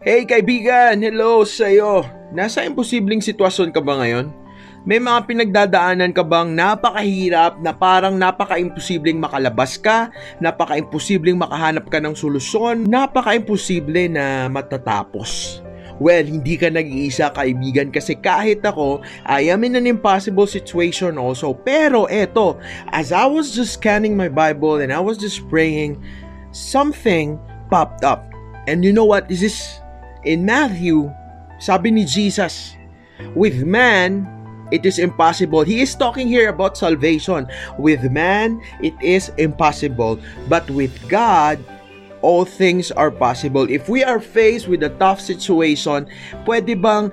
Hey kaibigan, hello sa'yo. Nasa imposibleng sitwasyon ka ba ngayon? May mga pinagdadaanan ka bang napakahirap na parang napaka-imposibleng makalabas ka, napaka-imposibleng makahanap ka ng solusyon, napaka-imposible na matatapos? Well, hindi ka nag-iisa kaibigan kasi kahit ako, I am in an impossible situation also. Pero eto, as I was just scanning my Bible and I was just praying, something popped up. And you know what? This is in Matthew, sabi ni Jesus, with man, it is impossible. He is talking here about salvation. With man, it is impossible. But with God, all things are possible. If we are faced with a tough situation, pwede bang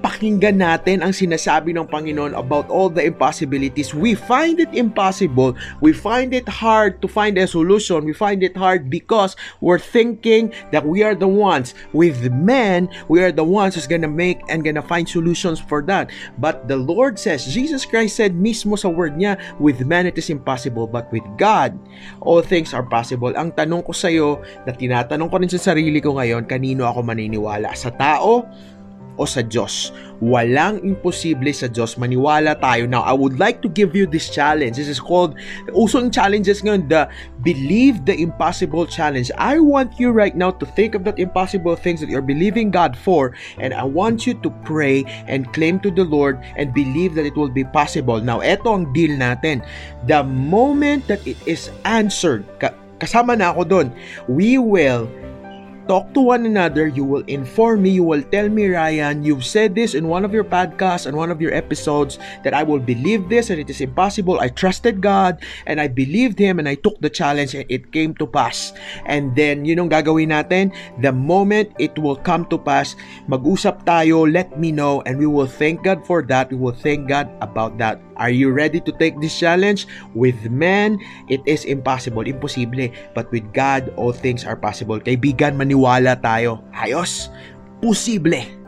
pakinggan natin ang sinasabi ng Panginoon about all the impossibilities. We find it impossible. We find it hard to find a solution. We find it hard because we're thinking that we are the ones. With men, we are the ones who's gonna make and gonna find solutions for that. But the Lord says, Jesus Christ said mismo sa word niya, with men it is impossible, but with God, all things are possible. Ang tanong ko sa iyo, na tinatanong ko rin sa sarili ko ngayon, kanino ako maniniwala? Sa tao o sa Diyos. Walang imposible sa Diyos. Maniwala tayo. Now, I would like to give you this challenge. This is called, usong challenges ngayon, the Believe the Impossible Challenge. I want you right now to think of that impossible things that you're believing God for, and I want you to pray and claim to the Lord and believe that it will be possible. Now, eto ang deal natin. The moment that it is answered, kasama na ako doon, we will talk to one another. You will inform me. You will tell me, Ryan, you've said this in one of your podcasts and one of your episodes that I will believe this and it is impossible. I trusted God and I believed Him and I took the challenge and it came to pass. And then, yun ang gagawin natin. The moment it will come to pass, mag-usap tayo, let me know, and we will thank God for that. We will thank God about that. Are you ready to take this challenge? With men, it is impossible, imposible. But with God, all things are possible. Kaibigan, maniwala tayo. Ayos, posible.